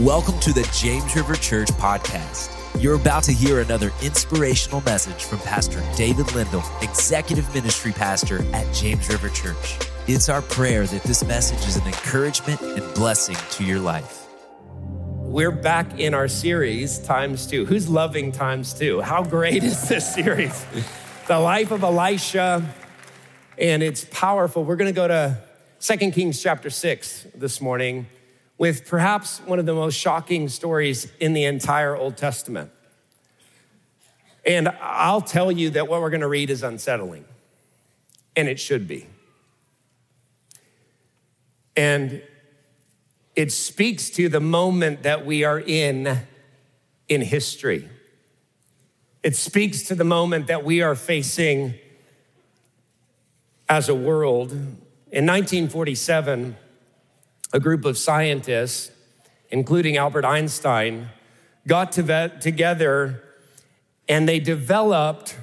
Welcome to the James River Church podcast. You're about to hear another inspirational message from Pastor David Lindell, Executive Ministry Pastor at James River Church. It's our prayer that this message is an encouragement and blessing to your life. We're back in our series, Times Two. Who's loving Times Two? How great is this series? the life of Elisha, and it's powerful. We're going to go to Second Kings chapter 6 this morning with perhaps one of the most shocking stories in the entire Old Testament. And I'll tell you that what we're going to read is unsettling, and it should be. And it speaks to the moment that we are in in history. It speaks to the moment that we are facing as a world. In 1947, a group of scientists, including Albert Einstein, got to together and they developed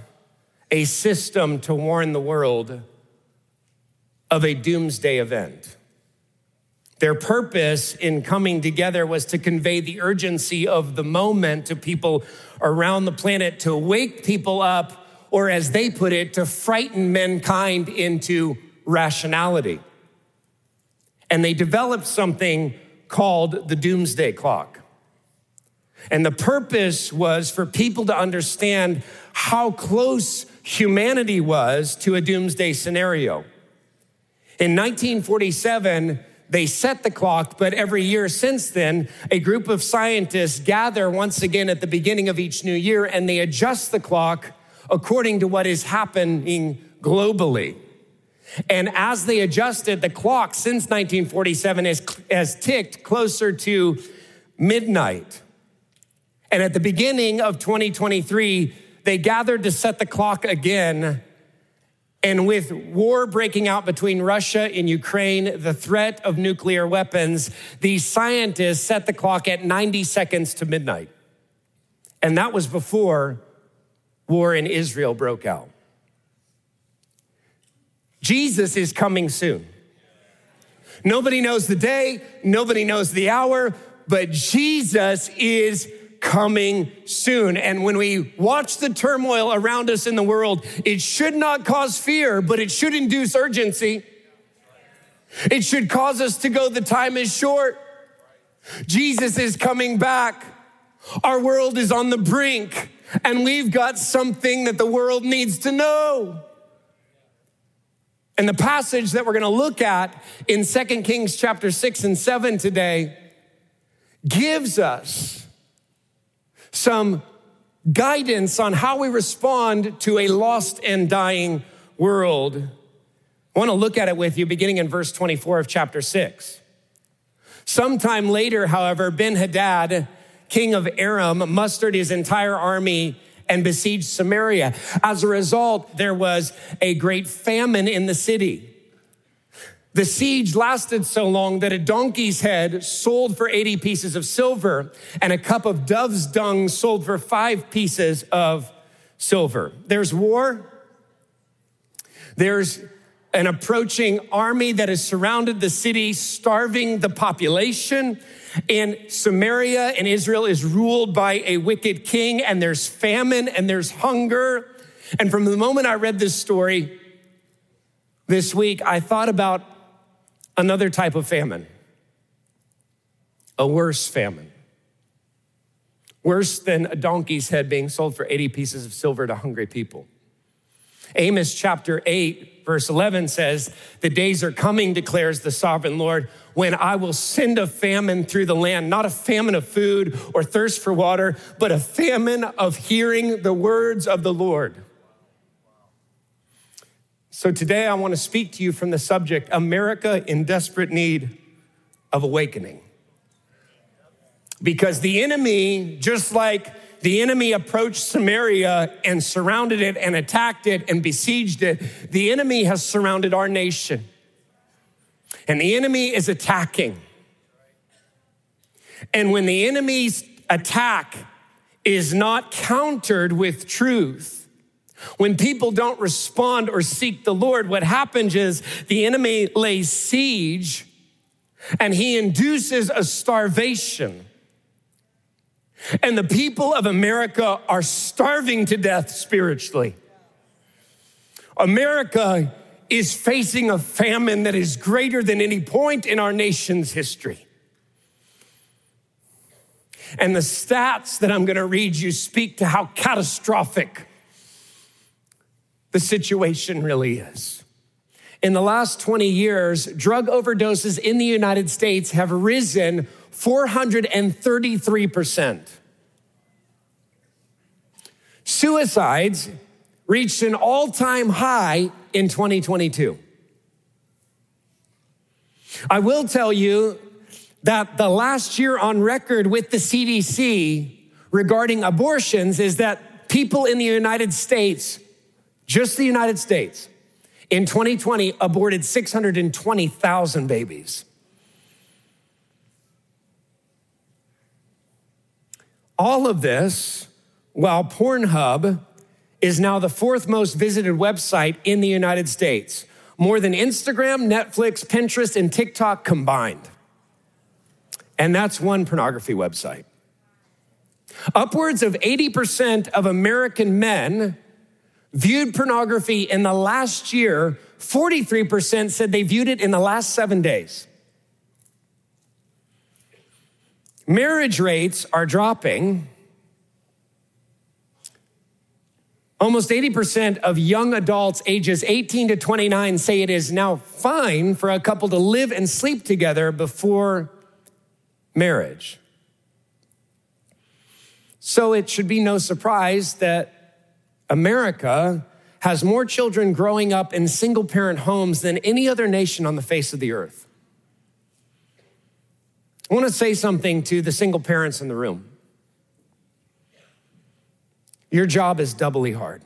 a system to warn the world of a doomsday event. Their purpose in coming together was to convey the urgency of the moment to people around the planet, to wake people up, or as they put it, to frighten mankind into rationality and they developed something called the doomsday clock. And the purpose was for people to understand how close humanity was to a doomsday scenario. In 1947, they set the clock, but every year since then, a group of scientists gather once again at the beginning of each new year and they adjust the clock according to what is happening globally. And as they adjusted, the clock since 1947 has, has ticked closer to midnight. And at the beginning of 2023, they gathered to set the clock again. And with war breaking out between Russia and Ukraine, the threat of nuclear weapons, these scientists set the clock at 90 seconds to midnight. And that was before war in Israel broke out. Jesus is coming soon. Nobody knows the day, nobody knows the hour, but Jesus is coming soon. And when we watch the turmoil around us in the world, it should not cause fear, but it should induce urgency. It should cause us to go, the time is short. Jesus is coming back. Our world is on the brink, and we've got something that the world needs to know. And the passage that we're going to look at in 2 Kings chapter 6 and 7 today gives us some guidance on how we respond to a lost and dying world. I want to look at it with you beginning in verse 24 of chapter 6. Sometime later, however, Ben Hadad, king of Aram, mustered his entire army and besieged Samaria. As a result, there was a great famine in the city. The siege lasted so long that a donkey's head sold for 80 pieces of silver and a cup of dove's dung sold for five pieces of silver. There's war. There's an approaching army that has surrounded the city, starving the population. And Samaria and Israel is ruled by a wicked king, and there's famine and there's hunger. And from the moment I read this story this week, I thought about another type of famine, a worse famine. Worse than a donkey's head being sold for 80 pieces of silver to hungry people. Amos chapter 8, verse 11 says, The days are coming, declares the sovereign Lord, when I will send a famine through the land, not a famine of food or thirst for water, but a famine of hearing the words of the Lord. So today I want to speak to you from the subject America in desperate need of awakening. Because the enemy, just like the enemy approached Samaria and surrounded it and attacked it and besieged it. The enemy has surrounded our nation. And the enemy is attacking. And when the enemy's attack is not countered with truth, when people don't respond or seek the Lord, what happens is the enemy lays siege and he induces a starvation And the people of America are starving to death spiritually. America is facing a famine that is greater than any point in our nation's history. And the stats that I'm going to read you speak to how catastrophic the situation really is. In the last 20 years, drug overdoses in the United States have risen 433%. Suicides reached an all time high in 2022. I will tell you that the last year on record with the CDC regarding abortions is that people in the United States, just the United States, in 2020 aborted 620,000 babies. All of this while Pornhub is now the fourth most visited website in the United States, more than Instagram, Netflix, Pinterest, and TikTok combined. And that's one pornography website. Upwards of 80% of American men viewed pornography in the last year. 43% said they viewed it in the last seven days. Marriage rates are dropping. Almost 80% of young adults ages 18 to 29 say it is now fine for a couple to live and sleep together before marriage. So it should be no surprise that America has more children growing up in single parent homes than any other nation on the face of the earth. I want to say something to the single parents in the room. Your job is doubly hard.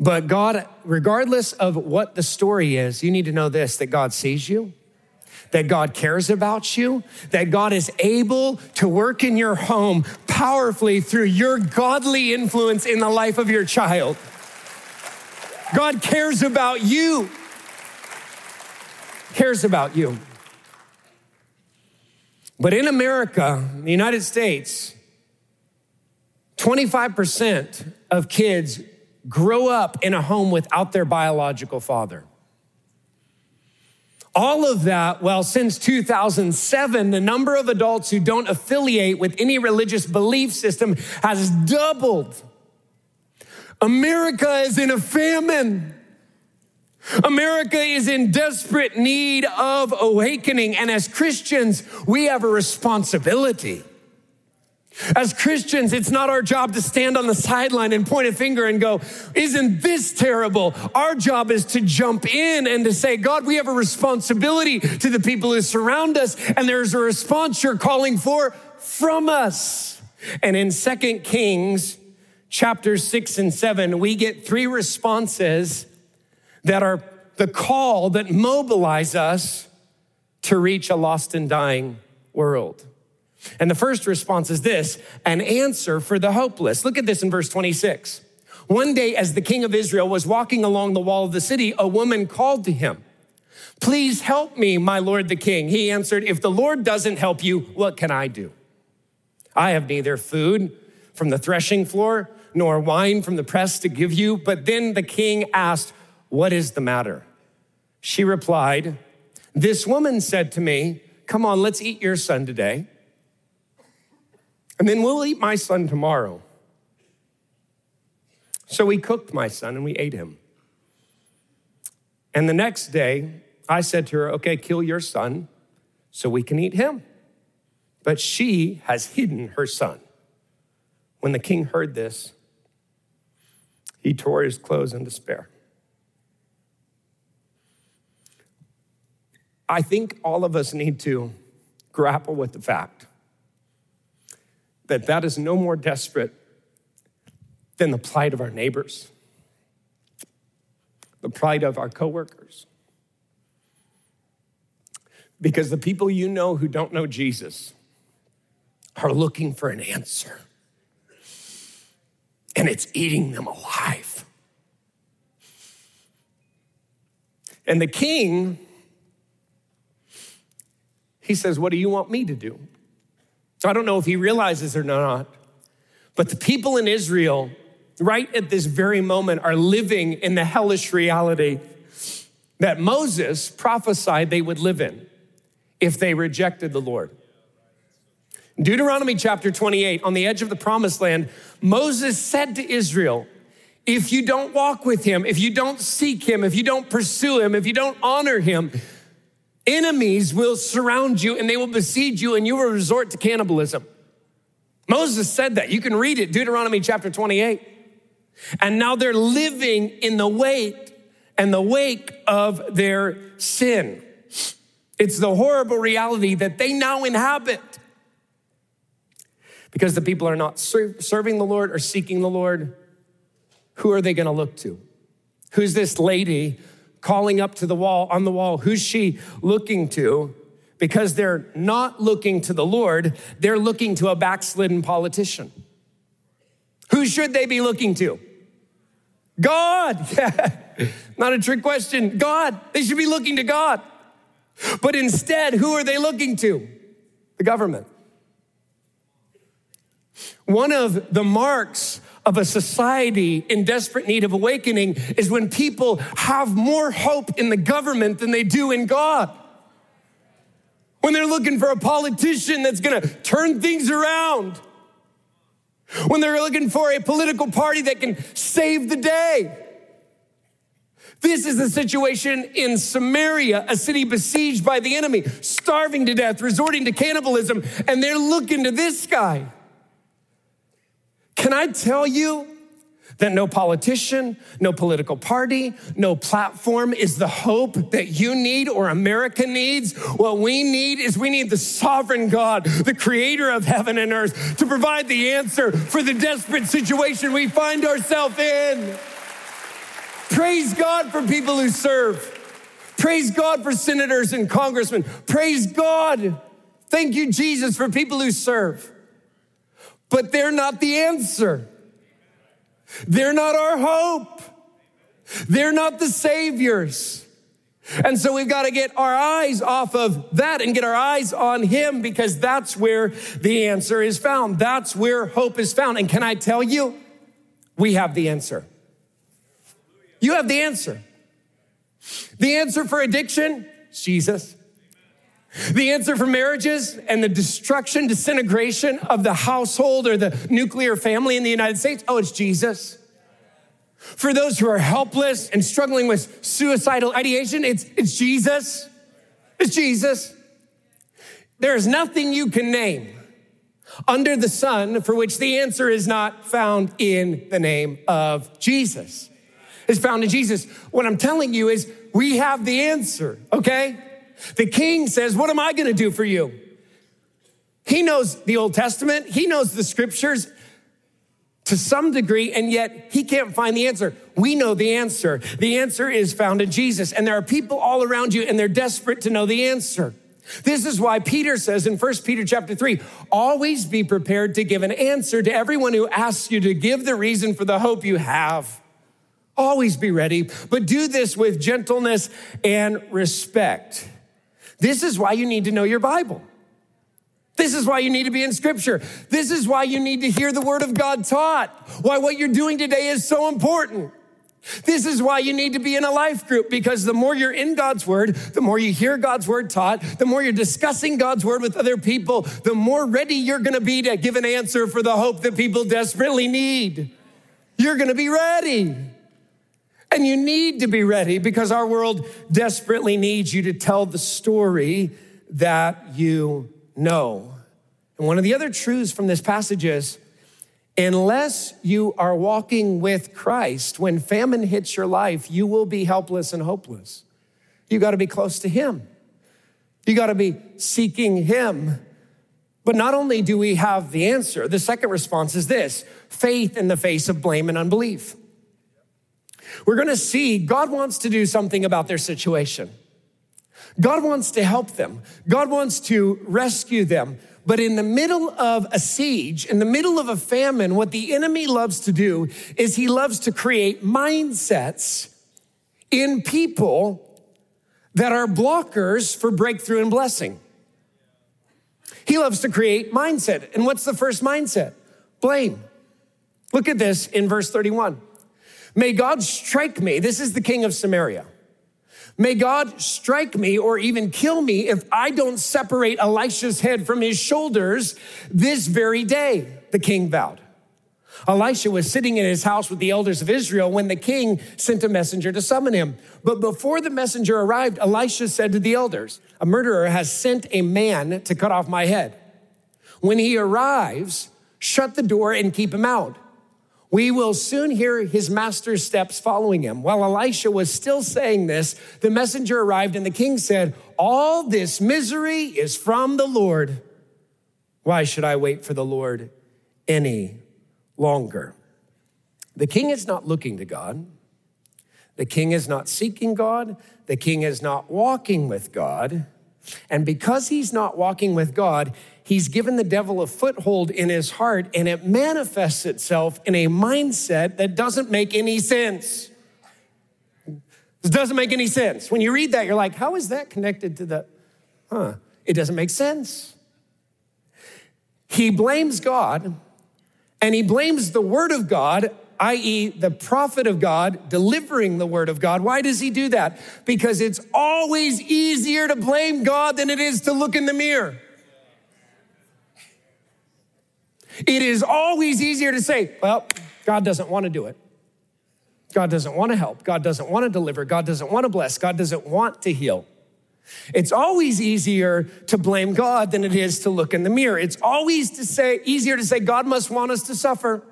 But God, regardless of what the story is, you need to know this that God sees you, that God cares about you, that God is able to work in your home powerfully through your godly influence in the life of your child. God cares about you. Cares about you. But in America, the United States, 25% of kids grow up in a home without their biological father. All of that, well, since 2007, the number of adults who don't affiliate with any religious belief system has doubled. America is in a famine. America is in desperate need of awakening. And as Christians, we have a responsibility. As Christians, it's not our job to stand on the sideline and point a finger and go, Isn't this terrible? Our job is to jump in and to say, God, we have a responsibility to the people who surround us, and there's a response you're calling for from us. And in Second Kings, chapters 6 and 7, we get three responses that are the call that mobilize us to reach a lost and dying world. And the first response is this an answer for the hopeless. Look at this in verse 26. One day, as the king of Israel was walking along the wall of the city, a woman called to him, Please help me, my lord the king. He answered, If the Lord doesn't help you, what can I do? I have neither food from the threshing floor nor wine from the press to give you. But then the king asked, What is the matter? She replied, This woman said to me, Come on, let's eat your son today and then we'll eat my son tomorrow. So we cooked my son and we ate him. And the next day, I said to her, Okay, kill your son so we can eat him. But she has hidden her son. When the king heard this, he tore his clothes in despair. I think all of us need to grapple with the fact that that is no more desperate than the plight of our neighbors, the plight of our coworkers. Because the people you know who don't know Jesus are looking for an answer, and it's eating them alive. And the king, he says, What do you want me to do? So I don't know if he realizes or not, but the people in Israel, right at this very moment, are living in the hellish reality that Moses prophesied they would live in if they rejected the Lord. Deuteronomy chapter 28, on the edge of the promised land, Moses said to Israel, if you don't walk with him, if you don't seek him, if you don't pursue him, if you don't honor him, enemies will surround you and they will besiege you and you will resort to cannibalism. Moses said that. You can read it, Deuteronomy chapter 28. And now they're living in the weight and the wake of their sin. It's the horrible reality that they now inhabit because the people are not serving the Lord or seeking the Lord. Who are they going to look to? Who's this lady calling up to the wall on the wall? Who's she looking to? Because they're not looking to the Lord, they're looking to a backslidden politician. Who should they be looking to? God. not a trick question. God. They should be looking to God. But instead, who are they looking to? The government. One of the marks of a society in desperate need of awakening is when people have more hope in the government than they do in God. When they're looking for a politician that's gonna turn things around. When they're looking for a political party that can save the day. This is the situation in Samaria, a city besieged by the enemy, starving to death, resorting to cannibalism, and they're looking to this guy. Can I tell you that no politician, no political party, no platform is the hope that you need or America needs. What we need is we need the sovereign God, the creator of heaven and earth, to provide the answer for the desperate situation we find ourselves in. Praise God for people who serve. Praise God for senators and congressmen. Praise God. Thank you, Jesus, for people who serve but they're not the answer. They're not our hope. They're not the saviors. And so we've got to get our eyes off of that and get our eyes on him because that's where the answer is found. That's where hope is found. And can I tell you, we have the answer. You have the answer. The answer for addiction, Jesus. The answer for marriages and the destruction, disintegration of the household or the nuclear family in the United States, oh, it's Jesus. For those who are helpless and struggling with suicidal ideation, it's, it's Jesus. It's Jesus. There is nothing you can name under the sun for which the answer is not found in the name of Jesus. It's found in Jesus. What I'm telling you is we have the answer, okay? The king says, What am I going to do for you? He knows the Old Testament, he knows the scriptures to some degree, and yet he can't find the answer. We know the answer. The answer is found in Jesus. And there are people all around you, and they're desperate to know the answer. This is why Peter says in 1 Peter chapter 3, always be prepared to give an answer to everyone who asks you to give the reason for the hope you have. Always be ready, but do this with gentleness and respect. This is why you need to know your Bible. This is why you need to be in scripture. This is why you need to hear the word of God taught. Why what you're doing today is so important. This is why you need to be in a life group because the more you're in God's word, the more you hear God's word taught, the more you're discussing God's word with other people, the more ready you're going to be to give an answer for the hope that people desperately need. You're going to be ready. And you need to be ready because our world desperately needs you to tell the story that you know. And one of the other truths from this passage is unless you are walking with Christ, when famine hits your life, you will be helpless and hopeless. You got to be close to Him. You got to be seeking Him. But not only do we have the answer, the second response is this faith in the face of blame and unbelief. We're going to see God wants to do something about their situation. God wants to help them. God wants to rescue them. But in the middle of a siege, in the middle of a famine, what the enemy loves to do is he loves to create mindsets in people that are blockers for breakthrough and blessing. He loves to create mindset. And what's the first mindset? Blame. Look at this in verse 31. May God strike me. This is the king of Samaria. May God strike me or even kill me if I don't separate Elisha's head from his shoulders this very day, the king vowed. Elisha was sitting in his house with the elders of Israel when the king sent a messenger to summon him. But before the messenger arrived, Elisha said to the elders, A murderer has sent a man to cut off my head. When he arrives, shut the door and keep him out. We will soon hear his master's steps following him. While Elisha was still saying this, the messenger arrived and the king said, All this misery is from the Lord. Why should I wait for the Lord any longer? The king is not looking to God. The king is not seeking God. The king is not walking with God. And because he's not walking with God, he's given the devil a foothold in his heart and it manifests itself in a mindset that doesn't make any sense. This doesn't make any sense. When you read that, you're like, how is that connected to the, huh? It doesn't make sense. He blames God and he blames the word of God i.e., the prophet of God delivering the word of God. Why does he do that? Because it's always easier to blame God than it is to look in the mirror. It is always easier to say, well, God doesn't want to do it. God doesn't want to help. God doesn't want to deliver. God doesn't want to bless. God doesn't want to heal. It's always easier to blame God than it is to look in the mirror. It's always to say easier to say God must want us to suffer.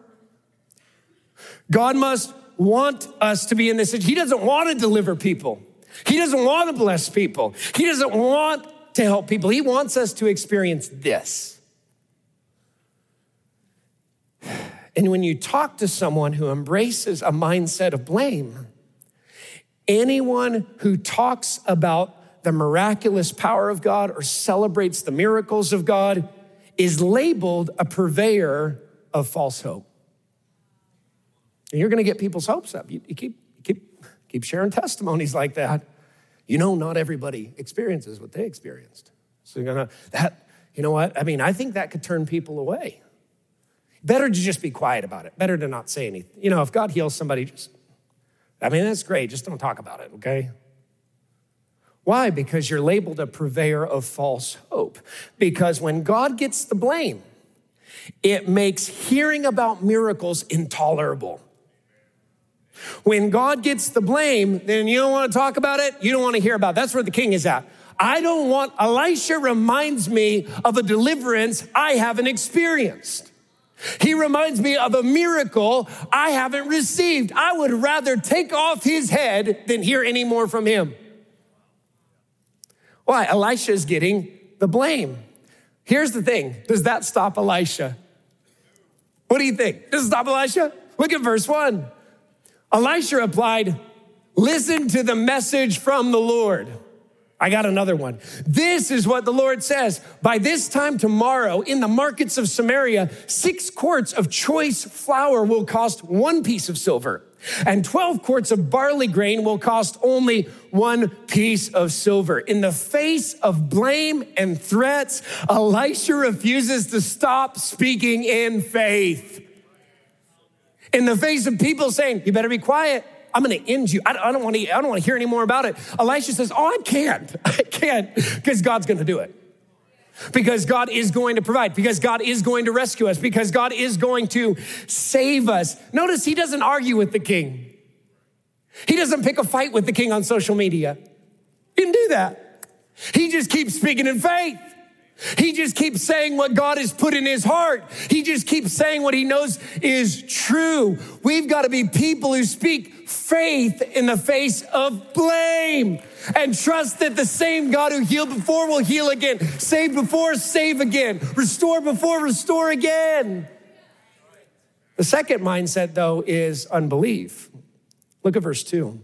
God must want us to be in this. He doesn't want to deliver people. He doesn't want to bless people. He doesn't want to help people. He wants us to experience this. And when you talk to someone who embraces a mindset of blame, anyone who talks about the miraculous power of God or celebrates the miracles of God is labeled a purveyor of false hope. And you're going to get people's hopes up. You, you keep, keep, keep sharing testimonies like that. You know, not everybody experiences what they experienced. So you're going to, that, you know what? I mean, I think that could turn people away. Better to just be quiet about it. Better to not say anything. You know, if God heals somebody, just, I mean, that's great. Just don't talk about it, okay? Why? Because you're labeled a purveyor of false hope. Because when God gets the blame, it makes hearing about miracles intolerable. When God gets the blame, then you don't want to talk about it. You don't want to hear about it. That's where the king is at. I don't want, Elisha reminds me of a deliverance I haven't experienced. He reminds me of a miracle I haven't received. I would rather take off his head than hear any more from him. Why? Elisha is getting the blame. Here's the thing Does that stop Elisha? What do you think? Does it stop Elisha? Look at verse one. Elisha replied, Listen to the message from the Lord. I got another one. This is what the Lord says. By this time tomorrow, in the markets of Samaria, six quarts of choice flour will cost one piece of silver, and 12 quarts of barley grain will cost only one piece of silver. In the face of blame and threats, Elisha refuses to stop speaking in faith in the face of people saying, You better be quiet. I'm going to end you. I don't want to. I don't want to hear any more about it. Elisha says, "Oh, I can't. I can't because God's going to do it. Because God is going to provide. Because God is going to rescue us. Because God is going to save us." Notice he doesn't argue with the king. He doesn't pick a fight with the king on social media. He didn't do that. He just keeps speaking in faith. He just keeps saying what God has put in his heart. He just keeps saying what he knows is true. We've got to be people who speak faith in the face of blame and trust that the same God who healed before will heal again, save before, save again, restore before, restore again. The second mindset, though, is unbelief. Look at verse 2.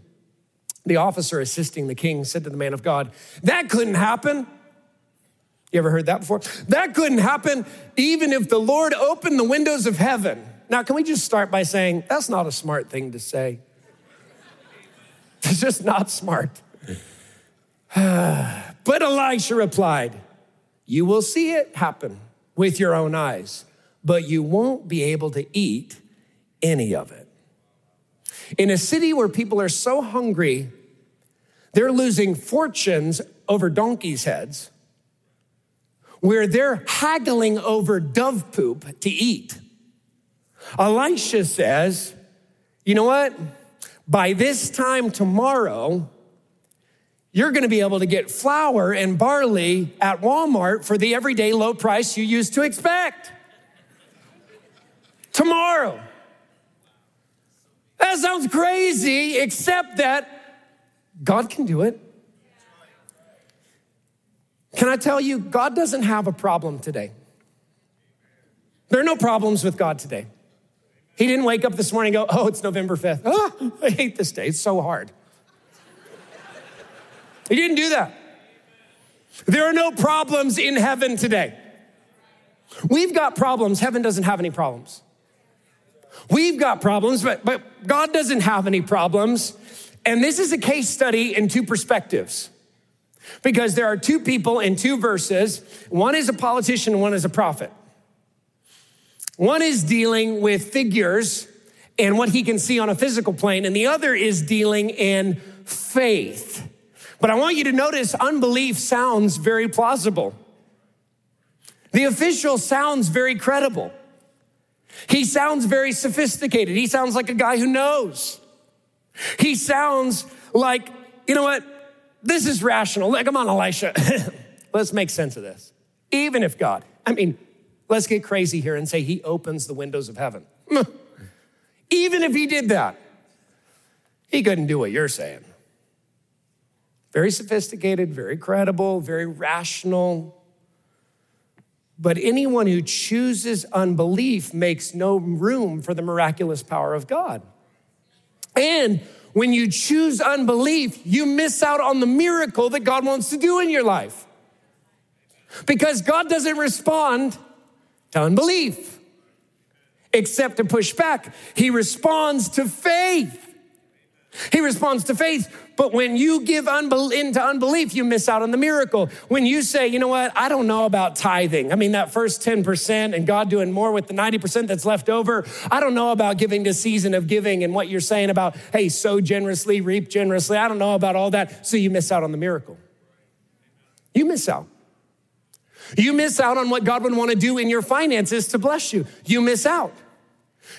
The officer assisting the king said to the man of God, That couldn't happen. You ever heard that before? That couldn't happen even if the Lord opened the windows of heaven. Now, can we just start by saying that's not a smart thing to say? It's just not smart. but Elisha replied, You will see it happen with your own eyes, but you won't be able to eat any of it. In a city where people are so hungry, they're losing fortunes over donkeys' heads, where they're haggling over dove poop to eat. Elisha says, You know what? By this time tomorrow, you're going to be able to get flour and barley at Walmart for the everyday low price you used to expect. Tomorrow. That sounds crazy, except that God can do it. Can I tell you, God doesn't have a problem today. There are no problems with God today. He didn't wake up this morning and go, Oh, it's November 5th. Oh, ah, I hate this day. It's so hard. He didn't do that. There are no problems in heaven today. We've got problems. Heaven doesn't have any problems. We've got problems, but, but God doesn't have any problems. And this is a case study in two perspectives. Because there are two people in two verses. One is a politician, one is a prophet. One is dealing with figures and what he can see on a physical plane, and the other is dealing in faith. But I want you to notice unbelief sounds very plausible. The official sounds very credible. He sounds very sophisticated. He sounds like a guy who knows. He sounds like, you know what? This is rational. Like, come on, Elisha. let's make sense of this. Even if God, I mean, let's get crazy here and say he opens the windows of heaven. Even if he did that, he couldn't do what you're saying. Very sophisticated, very credible, very rational. But anyone who chooses unbelief makes no room for the miraculous power of God. And when you choose unbelief, you miss out on the miracle that God wants to do in your life. Because God doesn't respond to unbelief, except to push back. He responds to faith. He responds to faith. But when you give unbel- into unbelief, you miss out on the miracle. When you say, you know what, I don't know about tithing. I mean, that first 10% and God doing more with the 90% that's left over. I don't know about giving the season of giving and what you're saying about, hey, sow generously, reap generously. I don't know about all that. So you miss out on the miracle. You miss out. You miss out on what God would want to do in your finances to bless you. You miss out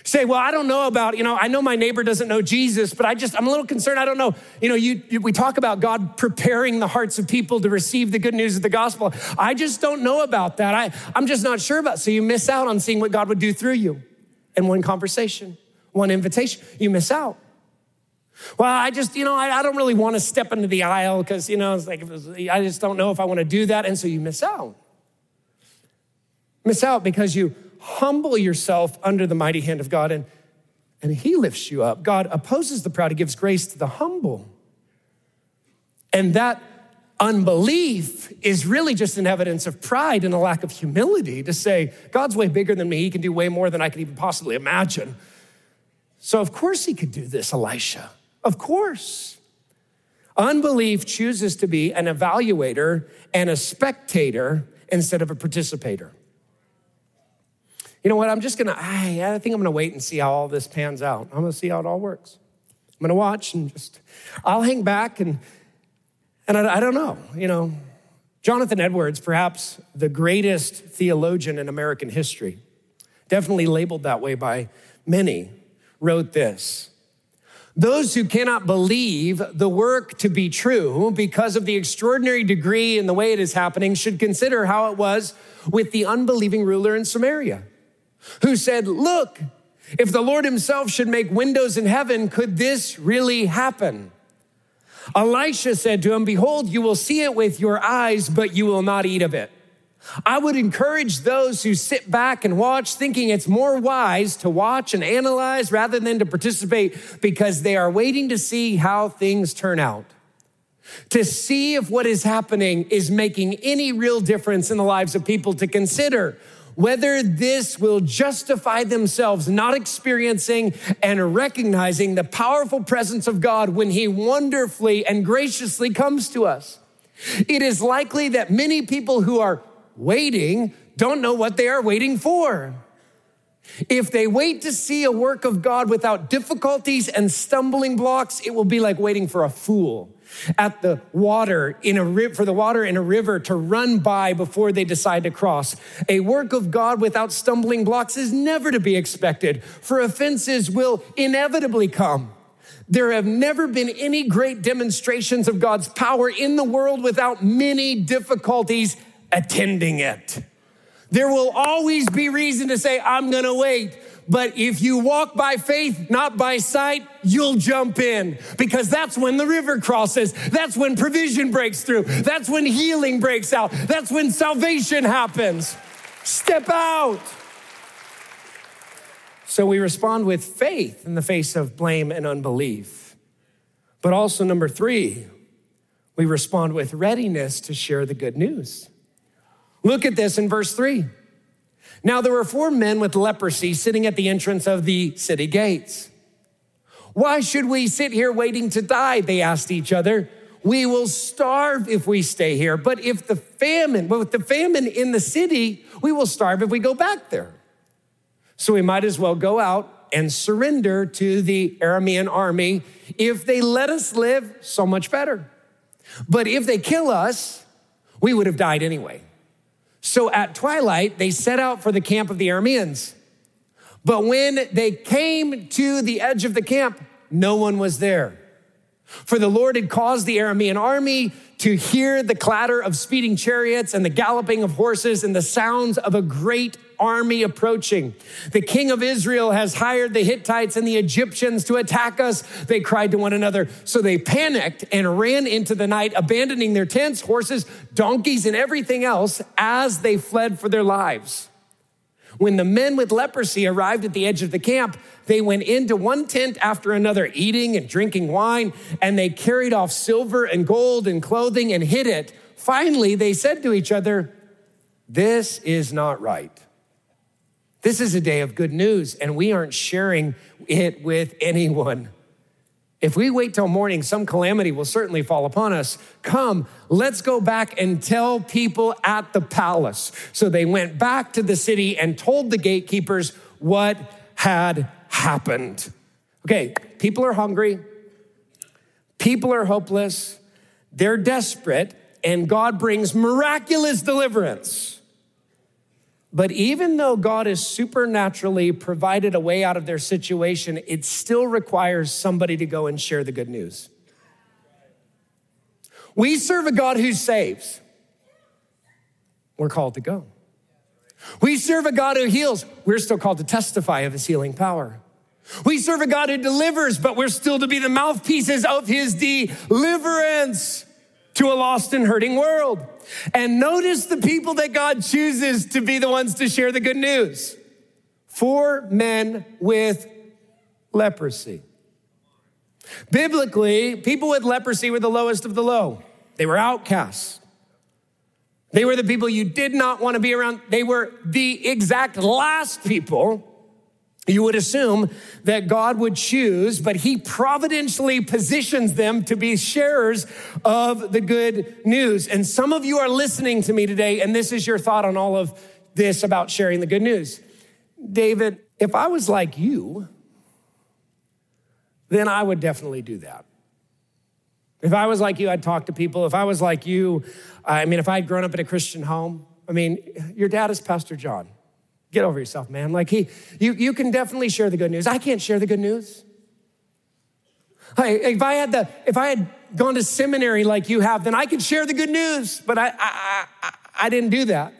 say, well, I don't know about, you know, I know my neighbor doesn't know Jesus, but I just, I'm a little concerned. I don't know. You know, you, you, we talk about God preparing the hearts of people to receive the good news of the gospel. I just don't know about that. I, I'm just not sure about. So you miss out on seeing what God would do through you in one conversation, one invitation. You miss out. Well, I just, you know, I, I don't really want to step into the aisle because, you know, it's like, I just don't know if I want to do that. And so you miss out. Miss out because you humble yourself under the mighty hand of God and, and He lifts you up. God opposes the proud, He gives grace to the humble. And that unbelief is really just an evidence of pride and a lack of humility to say, God's way bigger than me. He can do way more than I could even possibly imagine. So, of course, He could do this, Elisha. Of course. Unbelief chooses to be an evaluator and a spectator instead of a participator you know what? I'm just gonna, I, I think I'm gonna wait and see how all this pans out. I'm gonna see how it all works. I'm gonna watch and just, I'll hang back and, and I, I don't know, you know. Jonathan Edwards, perhaps the greatest theologian in American history, definitely labeled that way by many, wrote this. Those who cannot believe the work to be true because of the extraordinary degree and the way it is happening should consider how it was with the unbelieving ruler in Samaria who said, Look, if the Lord himself should make windows in heaven, could this really happen? Elisha said to him, Behold, you will see it with your eyes, but you will not eat of it. I would encourage those who sit back and watch, thinking it's more wise to watch and analyze rather than to participate because they are waiting to see how things turn out. To see if what is happening is making any real difference in the lives of people, to consider whether this will justify themselves not experiencing and recognizing the powerful presence of God when He wonderfully and graciously comes to us. It is likely that many people who are waiting don't know what they are waiting for. If they wait to see a work of God without difficulties and stumbling blocks, it will be like waiting for a fool at the water in a for the water in a river to run by before they decide to cross. A work of God without stumbling blocks is never to be expected, for offenses will inevitably come. There have never been any great demonstrations of God's power in the world without many difficulties attending it. There will always be reason to say, I'm gonna wait. But if you walk by faith, not by sight, you'll jump in because that's when the river crosses. That's when provision breaks through. That's when healing breaks out. That's when salvation happens. Step out. So we respond with faith in the face of blame and unbelief. But also, number three, we respond with readiness to share the good news. Look at this in verse three. Now there were four men with leprosy sitting at the entrance of the city gates. Why should we sit here waiting to die? They asked each other. We will starve if we stay here. But if the famine, but with the famine in the city, we will starve if we go back there. So we might as well go out and surrender to the Aramean army. If they let us live, so much better. But if they kill us, we would have died anyway. So at twilight, they set out for the camp of the Arameans. But when they came to the edge of the camp, no one was there. For the Lord had caused the Aramean army to hear the clatter of speeding chariots and the galloping of horses and the sounds of a great army approaching. The king of Israel has hired the Hittites and the Egyptians to attack us, they cried to one another. So they panicked and ran into the night, abandoning their tents, horses, donkeys, and everything else as they fled for their lives. When the men with leprosy arrived at the edge of the camp, they went into one tent after another, eating and drinking wine, and they carried off silver and gold and clothing and hid it. Finally, they said to each other, This is not right. This is a day of good news, and we aren't sharing it with anyone. If we wait till morning, some calamity will certainly fall upon us. Come, let's go back and tell people at the palace. So they went back to the city and told the gatekeepers what had happened. Okay, people are hungry, people are hopeless, they're desperate, and God brings miraculous deliverance. But even though God has supernaturally provided a way out of their situation, it still requires somebody to go and share the good news. We serve a God who saves. We're called to go. We serve a God who heals. We're still called to testify of his healing power. We serve a God who delivers, but we're still to be the mouthpieces of his deliverance to a lost and hurting world. And notice the people that God chooses to be the ones to share the good news. Four men with leprosy. Biblically, people with leprosy were the lowest of the low. They were outcasts. They were the people you did not want to be around. They were the exact last people you would assume that God would choose, but He providentially positions them to be sharers of the good news. And some of you are listening to me today, and this is your thought on all of this about sharing the good news. David, if I was like you, then I would definitely do that. If I was like you, I'd talk to people. If I was like you, I mean, if I had grown up in a Christian home, I mean, your dad is Pastor John. Get over yourself, man. Like he, you, you can definitely share the good news. I can't share the good news. Hey, if I had the, if I had gone to seminary like you have, then I could share the good news. But I, I, I, I didn't do that.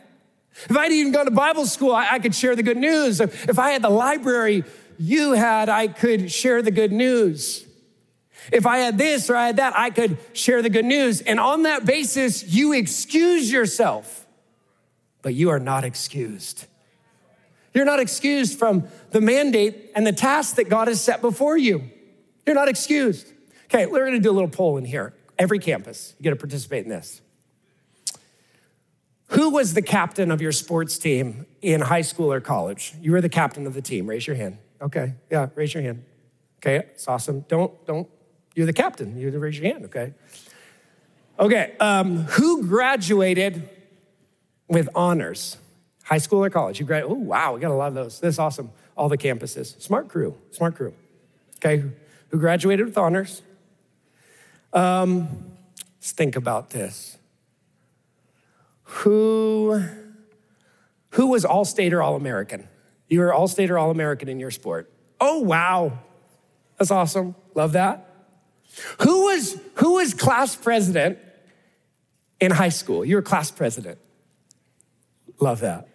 If I'd even gone to Bible school, I, I could share the good news. If I had the library you had, I could share the good news. If I had this or I had that, I could share the good news. And on that basis, you excuse yourself, but you are not excused. You're not excused from the mandate and the task that God has set before you. You're not excused. Okay, we're gonna do a little poll in here. Every campus, you get to participate in this. Who was the captain of your sports team in high school or college? You were the captain of the team. Raise your hand. Okay, yeah, raise your hand. Okay, it's awesome. Don't, don't, you're the captain. You raise your hand, okay? Okay, um, who graduated with honors, high school or college. You graduate, oh, wow, we got a lot of those. That's awesome. All the campuses. Smart crew, smart crew. Okay, who graduated with honors. Um, let's think about this. Who, who was all state or all American? You were all state or all American in your sport. Oh, wow. That's awesome. Love that. Who was, who was class president in high school? You were class president. Love that.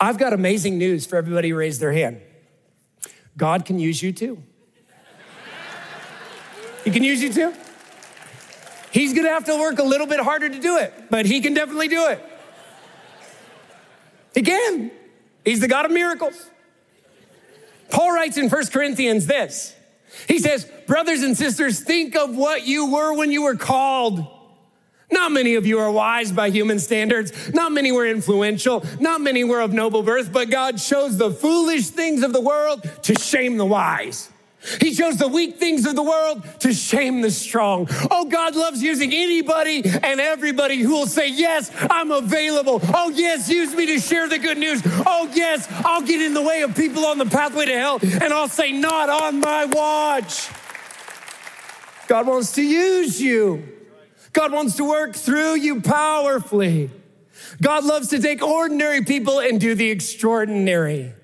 I've got amazing news for everybody who raised their hand. God can use you too. He can use you too. He's gonna have to work a little bit harder to do it, but he can definitely do it. He can. He's the God of miracles. Paul writes in 1 Corinthians this. He says, Brothers and sisters, think of what you were when you were called. Not many of you are wise by human standards. Not many were influential. Not many were of noble birth, but God chose the foolish things of the world to shame the wise. He chose the weak things of the world to shame the strong. Oh, God loves using anybody and everybody who will say, Yes, I'm available. Oh, yes, use me to share the good news. Oh, yes, I'll get in the way of people on the pathway to hell and I'll say, Not on my watch. God wants to use you. God wants to work through you powerfully. God loves to take ordinary people and do the extraordinary.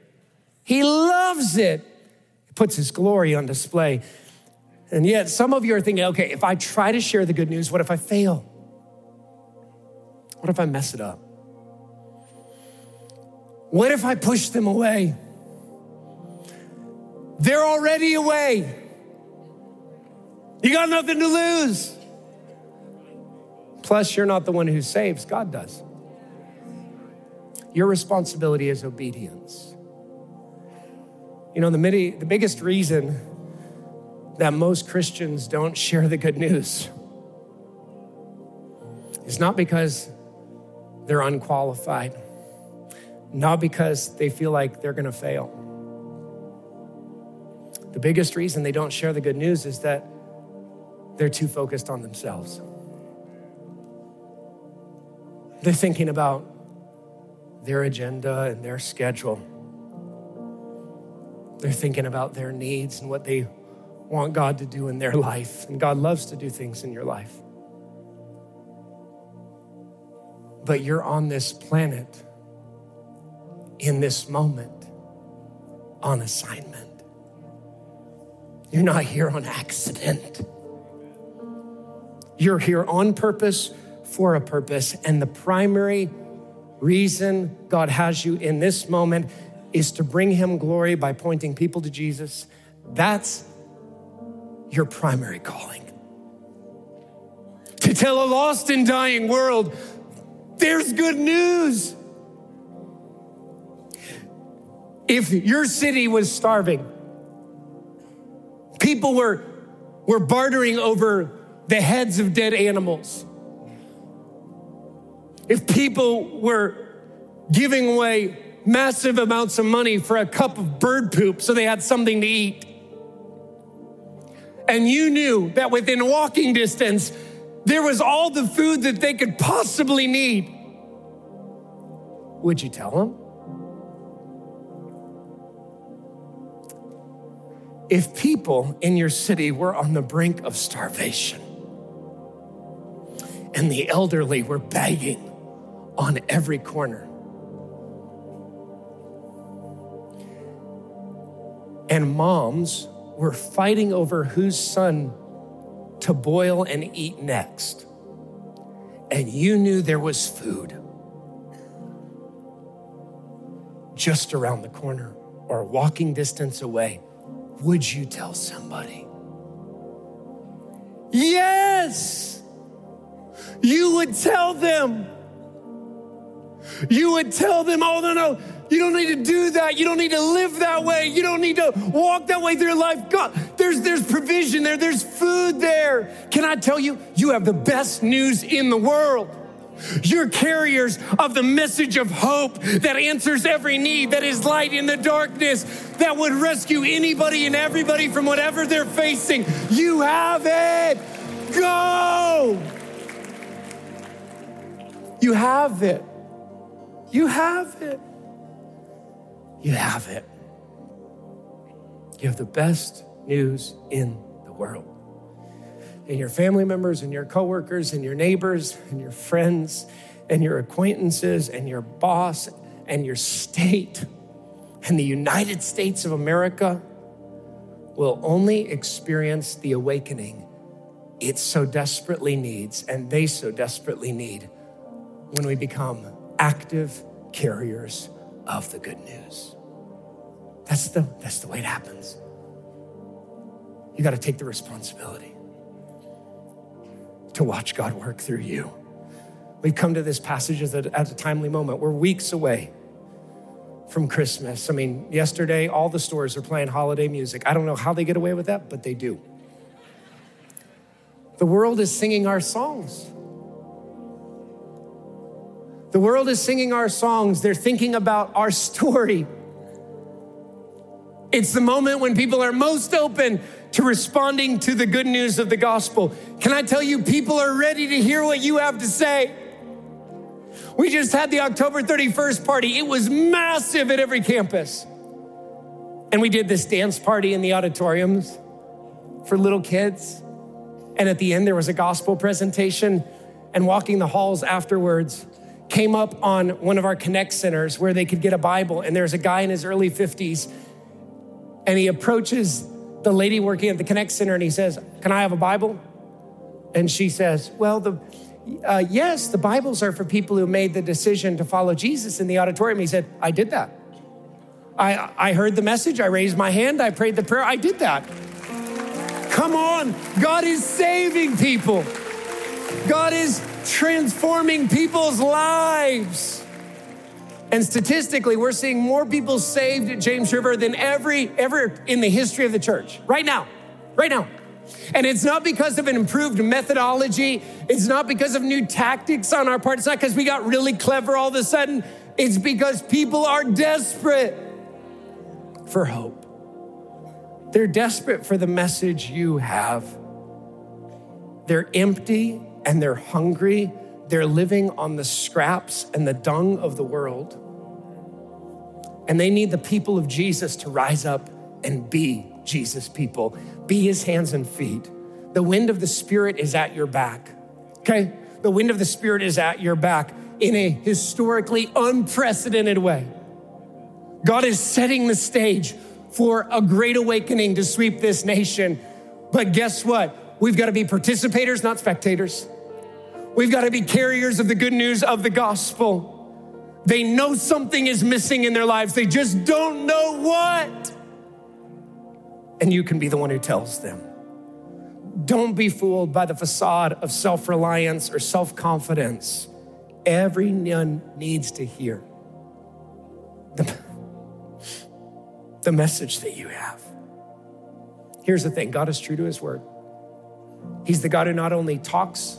He loves it. He puts his glory on display. And yet, some of you are thinking, okay, if I try to share the good news, what if I fail? What if I mess it up? What if I push them away? They're already away. You got nothing to lose. Plus, you're not the one who saves, God does. Your responsibility is obedience. You know, the, midi, the biggest reason that most Christians don't share the good news is not because they're unqualified, not because they feel like they're gonna fail. The biggest reason they don't share the good news is that they're too focused on themselves. They're thinking about their agenda and their schedule. They're thinking about their needs and what they want God to do in their life. And God loves to do things in your life. But you're on this planet in this moment on assignment. You're not here on accident. You're here on purpose for a purpose. And the primary reason God has you in this moment is to bring Him glory by pointing people to Jesus. That's your primary calling. To tell a lost and dying world, there's good news. If your city was starving, people were, were bartering over the heads of dead animals if people were giving away massive amounts of money for a cup of bird poop so they had something to eat. And you knew that within walking distance, there was all the food that they could possibly need. Would you tell them? If people in your city were on the brink of starvation and the elderly were begging on every corner. And moms were fighting over whose son to boil and eat next. And you knew there was food just around the corner or walking distance away. Would you tell somebody? Yes! You would tell them you would tell them, oh, no, no, you don't need to do that. You don't need to live that way. You don't need to walk that way through life. God, there's, there's provision there, there's food there. Can I tell you, you have the best news in the world. You're carriers of the message of hope that answers every need, that is light in the darkness, that would rescue anybody and everybody from whatever they're facing. You have it. Go. You have it. You have it. You have it. You have the best news in the world. And your family members and your coworkers and your neighbors and your friends and your acquaintances and your boss and your state and the United States of America will only experience the awakening it so desperately needs and they so desperately need when we become active carriers of the good news. That's the, that's the way it happens. You got to take the responsibility to watch God work through you. We've come to this passage at a, at a timely moment. We're weeks away from Christmas. I mean, yesterday, all the stores are playing holiday music. I don't know how they get away with that, but they do. The world is singing our songs. The world is singing our songs. They're thinking about our story. It's the moment when people are most open to responding to the good news of the gospel. Can I tell you, people are ready to hear what you have to say? We just had the October 31st party. It was massive at every campus. And we did this dance party in the auditoriums for little kids. And at the end, there was a gospel presentation. And walking the halls afterwards, came up on one of our Connect centers where they could get a Bible. And there's a guy in his early 50s. And he approaches the lady working at the Connect Center and he says, Can I have a Bible? And she says, Well, the uh, yes, the Bibles are for people who made the decision to follow Jesus in the auditorium. He said, I did that. I, I heard the message, I raised my hand, I prayed the prayer, I did that. Come on, God is saving people, God is transforming people's lives. And statistically, we're seeing more people saved at James River than every ever in the history of the church. Right now. Right now. And it's not because of an improved methodology. It's not because of new tactics on our part. It's not because we got really clever all of a sudden. It's because people are desperate for hope. They're desperate for the message you have. They're empty and they're hungry. They're living on the scraps and the dung of the world. And they need the people of Jesus to rise up and be Jesus people. Be his hands and feet. The wind of the Spirit is at your back, okay? The wind of the Spirit is at your back in a historically unprecedented way. God is setting the stage for a great awakening to sweep this nation. But guess what? We've got to be participators, not spectators. We've got to be carriers of the good news of the gospel. They know something is missing in their lives, they just don't know what and you can be the one who tells them. Don't be fooled by the facade of self reliance or self confidence. Everyone needs to hear the, the message that you have. Here's the thing God is true to his word. He's the God who not only talks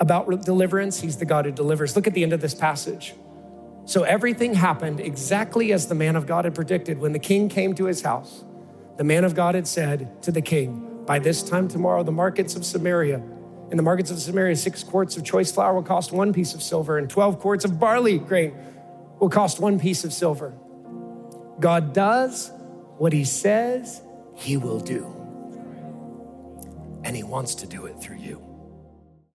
about deliverance, he's the God who delivers. Look at the end of this passage. So everything happened exactly as the man of God had predicted when the king came to his house the man of God had said to the king, By this time tomorrow, the markets of Samaria, in the markets of Samaria, six quarts of choice flour will cost one piece of silver, and 12 quarts of barley grain will cost one piece of silver. God does what he says he will do, and he wants to do it through you.